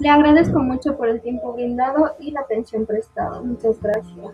Le agradezco mucho por el tiempo brindado y la atención prestada. Muchas gracias.